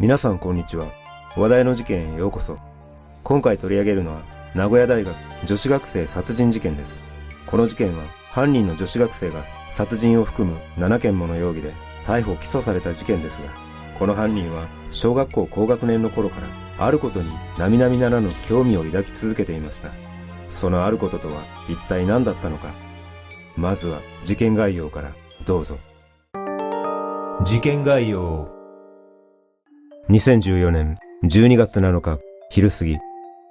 皆さんこんにちは。話題の事件へようこそ。今回取り上げるのは、名古屋大学女子学生殺人事件です。この事件は、犯人の女子学生が殺人を含む7件もの容疑で逮捕・起訴された事件ですが、この犯人は小学校高学年の頃からあることに並々ならぬ興味を抱き続けていました。そのあることとは一体何だったのか。まずは事件概要からどうぞ。事件概要2014年12月7日昼過ぎ、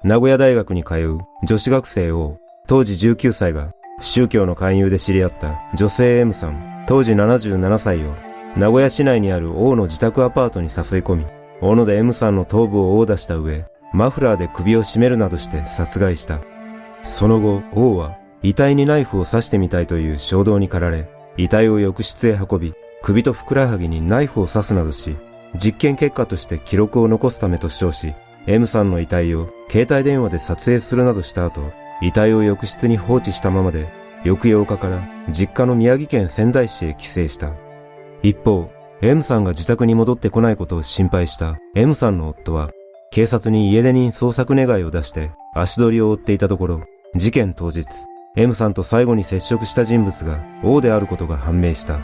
名古屋大学に通う女子学生を当時19歳が宗教の勧誘で知り合った女性 M さん当時77歳を名古屋市内にある王の自宅アパートに誘い込み、小野で M さんの頭部を殴打した上、マフラーで首を絞めるなどして殺害した。その後、王は遺体にナイフを刺してみたいという衝動に駆られ、遺体を浴室へ運び、首とふくらはぎにナイフを刺すなどし、実験結果として記録を残すためと称し、M さんの遺体を携帯電話で撮影するなどした後、遺体を浴室に放置したままで、翌8日から実家の宮城県仙台市へ帰省した。一方、M さんが自宅に戻ってこないことを心配した M さんの夫は、警察に家出人捜索願いを出して足取りを追っていたところ、事件当日、M さんと最後に接触した人物が王であることが判明した。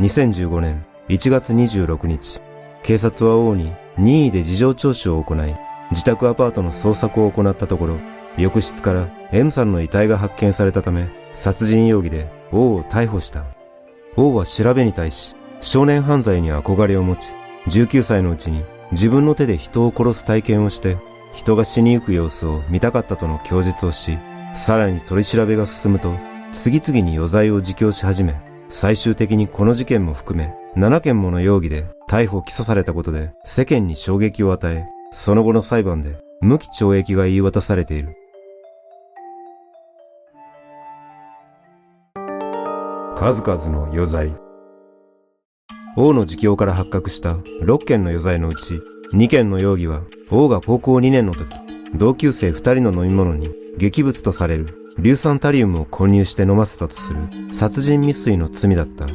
2015年1月26日、警察は王に任意で事情聴取を行い、自宅アパートの捜索を行ったところ、翌日から M さんの遺体が発見されたため、殺人容疑で王を逮捕した。王は調べに対し、少年犯罪に憧れを持ち、19歳のうちに自分の手で人を殺す体験をして、人が死にゆく様子を見たかったとの供述をし、さらに取り調べが進むと、次々に余罪を自供し始め、最終的にこの事件も含め、7件もの容疑で逮捕・起訴されたことで世間に衝撃を与え、その後の裁判で無期懲役が言い渡されている。数々の余罪。王の自供から発覚した6件の余罪のうち、2件の容疑は、王が高校2年の時、同級生2人の飲み物に劇物とされる硫酸タリウムを混入して飲ませたとする殺人未遂の罪だった。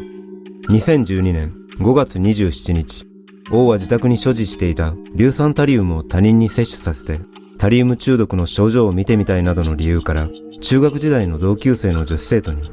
2012年5月27日、王は自宅に所持していた硫酸タリウムを他人に摂取させて、タリウム中毒の症状を見てみたいなどの理由から、中学時代の同級生の女子生徒に、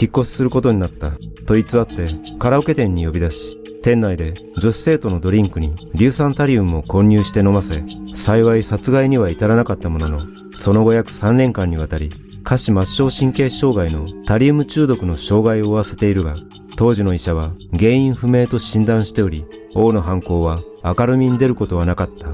引っ越しすることになったと偽ってカラオケ店に呼び出し、店内で女子生徒のドリンクに硫酸タリウムを混入して飲ませ、幸い殺害には至らなかったものの、その後約3年間にわたり、下肢末梢神経障害のタリウム中毒の障害を負わせているが、当時の医者は原因不明と診断しており、王の犯行は明るみに出ることはなかった。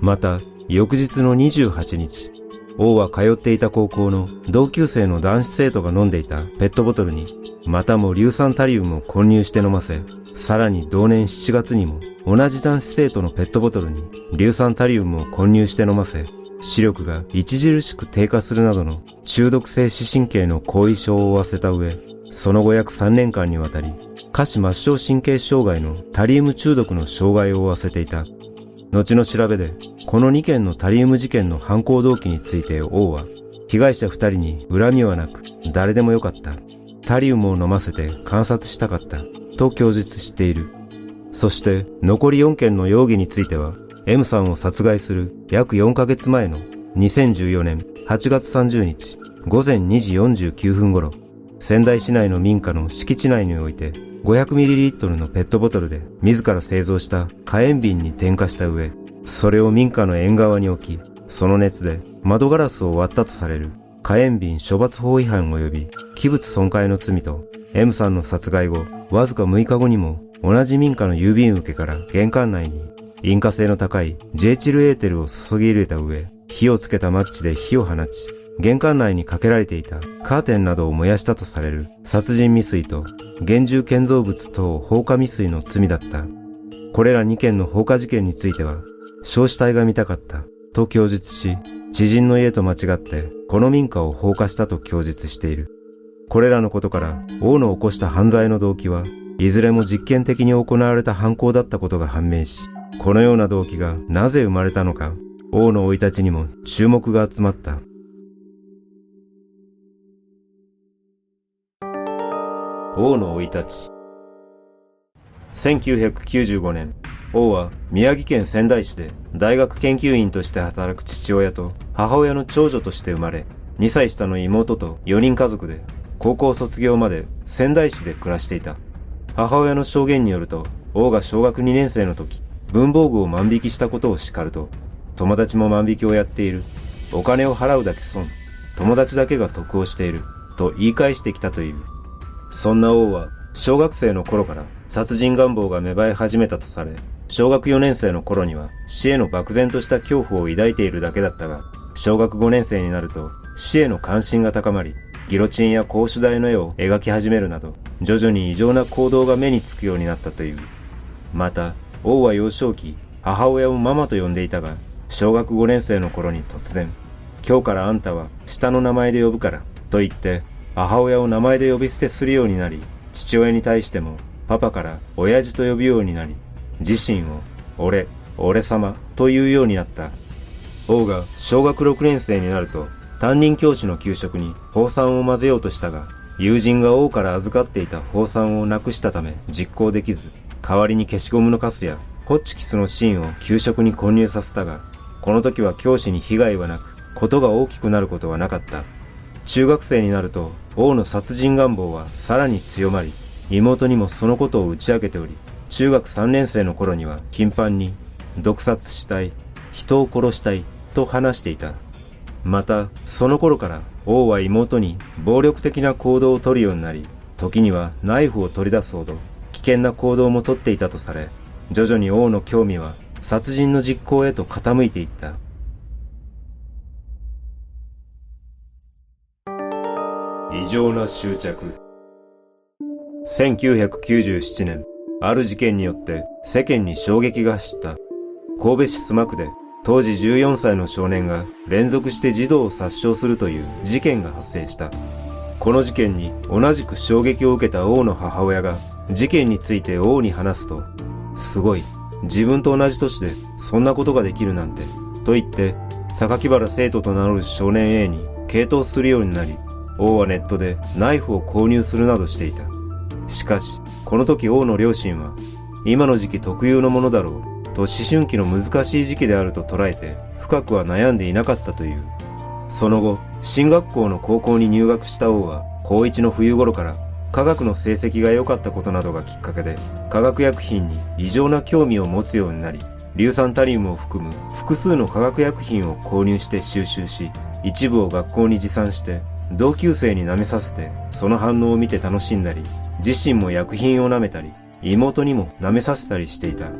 また、翌日の28日、王は通っていた高校の同級生の男子生徒が飲んでいたペットボトルに、またも硫酸タリウムを混入して飲ませ、さらに同年7月にも同じ男子生徒のペットボトルに硫酸タリウムを混入して飲ませ、視力が著しく低下するなどの中毒性視神経の後遺症を負わせた上、その後約3年間にわたり、下肢末梢神経障害のタリウム中毒の障害を負わせていた。後の調べで、この2件のタリウム事件の犯行動機について王は、被害者2人に恨みはなく、誰でもよかった。タリウムを飲ませて観察したかった。と供述している。そして残り4件の容疑については、M さんを殺害する約4ヶ月前の2014年8月30日午前2時49分頃、仙台市内の民家の敷地内において 500ml のペットボトルで自ら製造した火炎瓶に点火した上、それを民家の縁側に置き、その熱で窓ガラスを割ったとされる火炎瓶処罰法違反及び器物損壊の罪と M さんの殺害後、わずか6日後にも同じ民家の郵便受けから玄関内に引火性の高いジェイチルエーテルを注ぎ入れた上、火をつけたマッチで火を放ち、玄関内にかけられていたカーテンなどを燃やしたとされる殺人未遂と厳重建造物等放火未遂の罪だった。これら2件の放火事件については、焼死体が見たかったと供述し、知人の家と間違ってこの民家を放火したと供述している。これらのことから王の起こした犯罪の動機はいずれも実験的に行われた犯行だったことが判明し、このような動機がなぜ生まれたのか、王の生い立ちにも注目が集まった。王の生い立ち。1995年王は宮城県仙台市で大学研究員として働く父親と母親の長女として生まれ、2歳下の妹と4人家族で高校卒業まで仙台市で暮らしていた。母親の証言によると、王が小学2年生の時、文房具を万引きしたことを叱ると、友達も万引きをやっている。お金を払うだけ損。友達だけが得をしている。と言い返してきたという。そんな王は、小学生の頃から殺人願望が芽生え始めたとされ、小学4年生の頃には死への漠然とした恐怖を抱いているだけだったが、小学5年生になると死への関心が高まり、ギロチンや格子台の絵を描き始めるなど、徐々に異常な行動が目につくようになったという。また、王は幼少期、母親をママと呼んでいたが、小学5年生の頃に突然、今日からあんたは下の名前で呼ぶから、と言って、母親を名前で呼び捨てするようになり、父親に対しても、パパから親父と呼ぶようになり、自身を、俺、俺様というようになった。王が小学6年生になると、担任教師の給食に放酸を混ぜようとしたが、友人が王から預かっていた放酸をなくしたため実行できず、代わりに消しゴムのカスやホッチキスの芯を給食に混入させたが、この時は教師に被害はなく、ことが大きくなることはなかった。中学生になると、王の殺人願望はさらに強まり、妹にもそのことを打ち明けており、中学3年生の頃には頻繁に、毒殺したい、人を殺したい、と話していた。また、その頃から王は妹に暴力的な行動をとるようになり、時にはナイフを取り出すほど危険な行動もとっていたとされ、徐々に王の興味は殺人の実行へと傾いていった。異常な執着。1997年、ある事件によって世間に衝撃が走った。神戸市須磨区で当時14歳の少年が連続して児童を殺傷するという事件が発生した。この事件に同じく衝撃を受けた王の母親が事件について王に話すと、すごい、自分と同じ年でそんなことができるなんて、と言って、榊原生徒と名乗る少年 A に傾倒するようになり、王はネットでナイフを購入するなどしていた。しかし、この時王の両親は、今の時期特有のものだろうと思春期の難しい時期であると捉えて深くは悩んでいなかったという。その後、進学校の高校に入学した王は高一の冬頃から科学の成績が良かったことなどがきっかけで化学薬品に異常な興味を持つようになり、硫酸タリウムを含む複数の化学薬品を購入して収集し、一部を学校に持参して同級生に舐めさせてその反応を見て楽しんだり、自身も薬品を舐めたり、妹にも舐めさせたりしていた。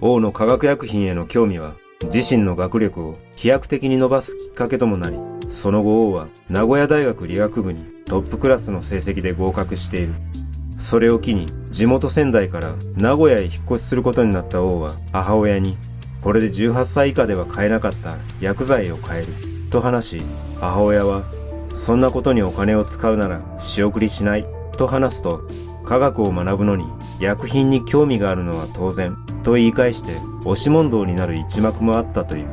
王の化学薬品への興味は、自身の学力を飛躍的に伸ばすきっかけともなり、その後王は名古屋大学理学部にトップクラスの成績で合格している。それを機に地元仙台から名古屋へ引っ越しすることになった王は母親に、これで18歳以下では買えなかった薬剤を買えると話し、母親は、そんなことにお金を使うなら仕送りしないと話すと、科学を学ぶのに薬品に興味があるのは当然と言い返して押し問答になる一幕もあったという。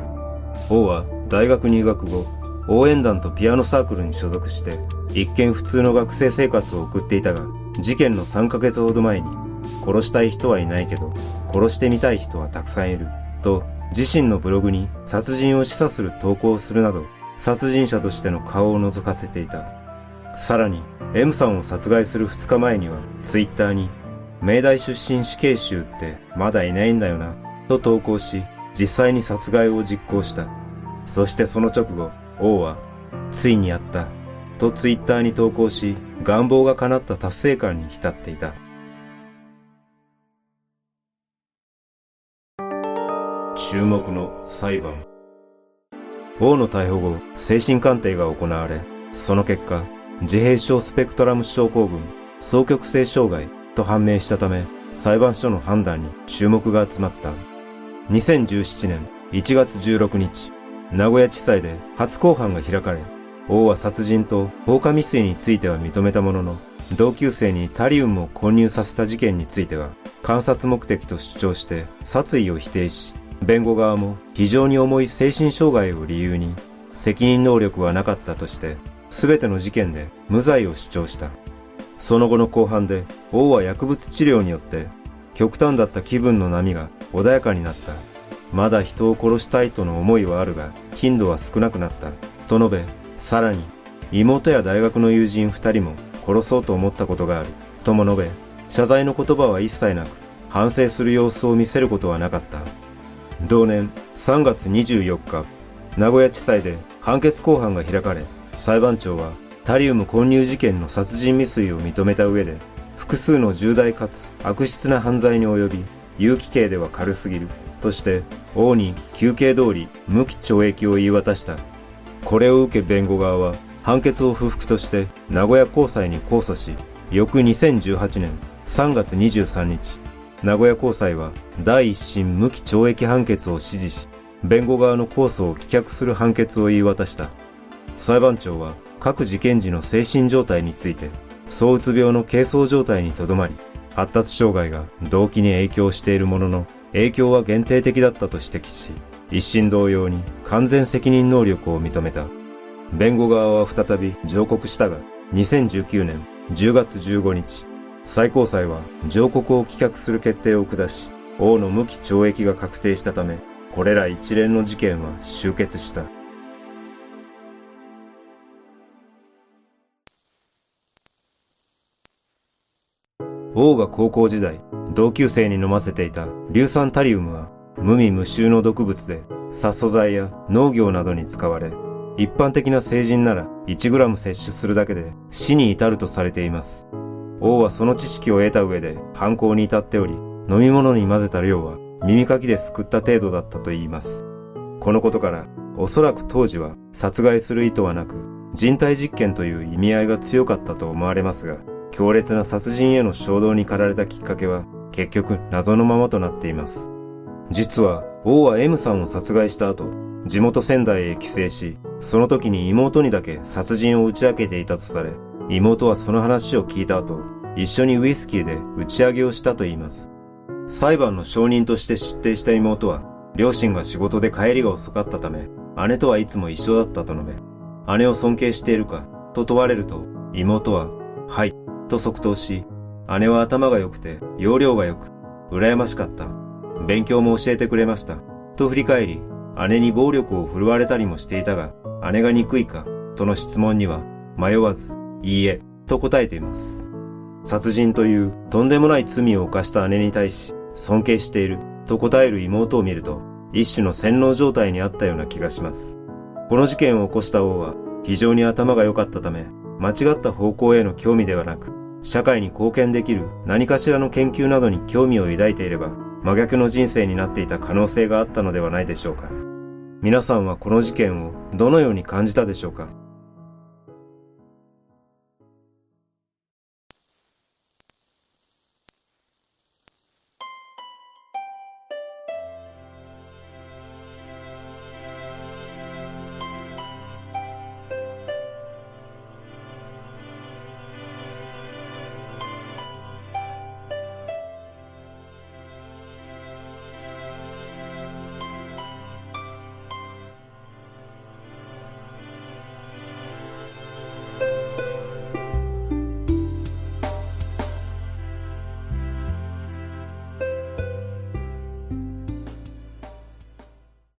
王は大学入学後、応援団とピアノサークルに所属して、一見普通の学生生活を送っていたが、事件の3ヶ月ほど前に、殺したい人はいないけど、殺してみたい人はたくさんいる、と自身のブログに殺人を示唆する投稿をするなど、殺人者としての顔を覗かせていた。さらに、M さんを殺害する2日前には、ツイッターに、明大出身死刑囚ってまだいないんだよな、と投稿し、実際に殺害を実行した。そしてその直後、王は、ついにやった、とツイッターに投稿し、願望が叶った達成感に浸っていた。注目の裁判。王の逮捕後、精神鑑定が行われ、その結果、自閉症スペクトラム症候群、双極性障害、と判明したため、裁判所の判断に注目が集まった。2017年1月16日、名古屋地裁で初公判が開かれ、王は殺人と放火未遂については認めたものの、同級生にタリウムを混入させた事件については、観察目的と主張して殺意を否定し、弁護側も非常に重い精神障害を理由に、責任能力はなかったとして、すべての事件で無罪を主張した。その後の後半で、王は薬物治療によって、極端だった気分の波が穏やかになった。まだ人を殺したいとの思いはあるが、頻度は少なくなった。と述べ、さらに、妹や大学の友人二人も殺そうと思ったことがある。とも述べ、謝罪の言葉は一切なく、反省する様子を見せることはなかった。同年3月24日、名古屋地裁で判決公判が開かれ、裁判長はタリウム混入事件の殺人未遂を認めた上で、複数の重大かつ悪質な犯罪に及び、有期刑では軽すぎる、として、王に休刑通り無期懲役を言い渡した。これを受け弁護側は、判決を不服として名古屋高裁に控訴し、翌2018年3月23日、名古屋高裁は第一審無期懲役判決を支持し、弁護側の控訴を棄却する判決を言い渡した。裁判長は各事件時の精神状態について、躁うつ病の軽装状態にとどまり、発達障害が動機に影響しているものの、影響は限定的だったと指摘し、一審同様に完全責任能力を認めた。弁護側は再び上告したが、2019年10月15日、最高裁は上告を棄却する決定を下し、王の無期懲役が確定したため、これら一連の事件は終結した。王が高校時代、同級生に飲ませていた硫酸タリウムは無味無臭の毒物で殺素剤や農業などに使われ、一般的な成人なら 1g 摂取するだけで死に至るとされています。王はその知識を得た上で犯行に至っており、飲み物に混ぜた量は耳かきですくった程度だったと言います。このことから、おそらく当時は殺害する意図はなく、人体実験という意味合いが強かったと思われますが、強烈な殺人への衝動に駆られたきっかけは、結局謎のままとなっています。実は、王は M さんを殺害した後、地元仙台へ帰省し、その時に妹にだけ殺人を打ち明けていたとされ、妹はその話を聞いた後、一緒にウイスキーで打ち上げをしたと言います。裁判の証人として出廷した妹は、両親が仕事で帰りが遅かったため、姉とはいつも一緒だったと述べ、姉を尊敬しているか、と問われると、妹は、はい、と即答し、姉は頭が良くて、容量が良く、羨ましかった。勉強も教えてくれました。と振り返り、姉に暴力を振るわれたりもしていたが、姉が憎いか、との質問には、迷わず、いいえ、と答えています。殺人というとんでもない罪を犯した姉に対し、尊敬していると答える妹を見ると、一種の洗脳状態にあったような気がします。この事件を起こした王は、非常に頭が良かったため、間違った方向への興味ではなく、社会に貢献できる何かしらの研究などに興味を抱いていれば、真逆の人生になっていた可能性があったのではないでしょうか。皆さんはこの事件をどのように感じたでしょうか？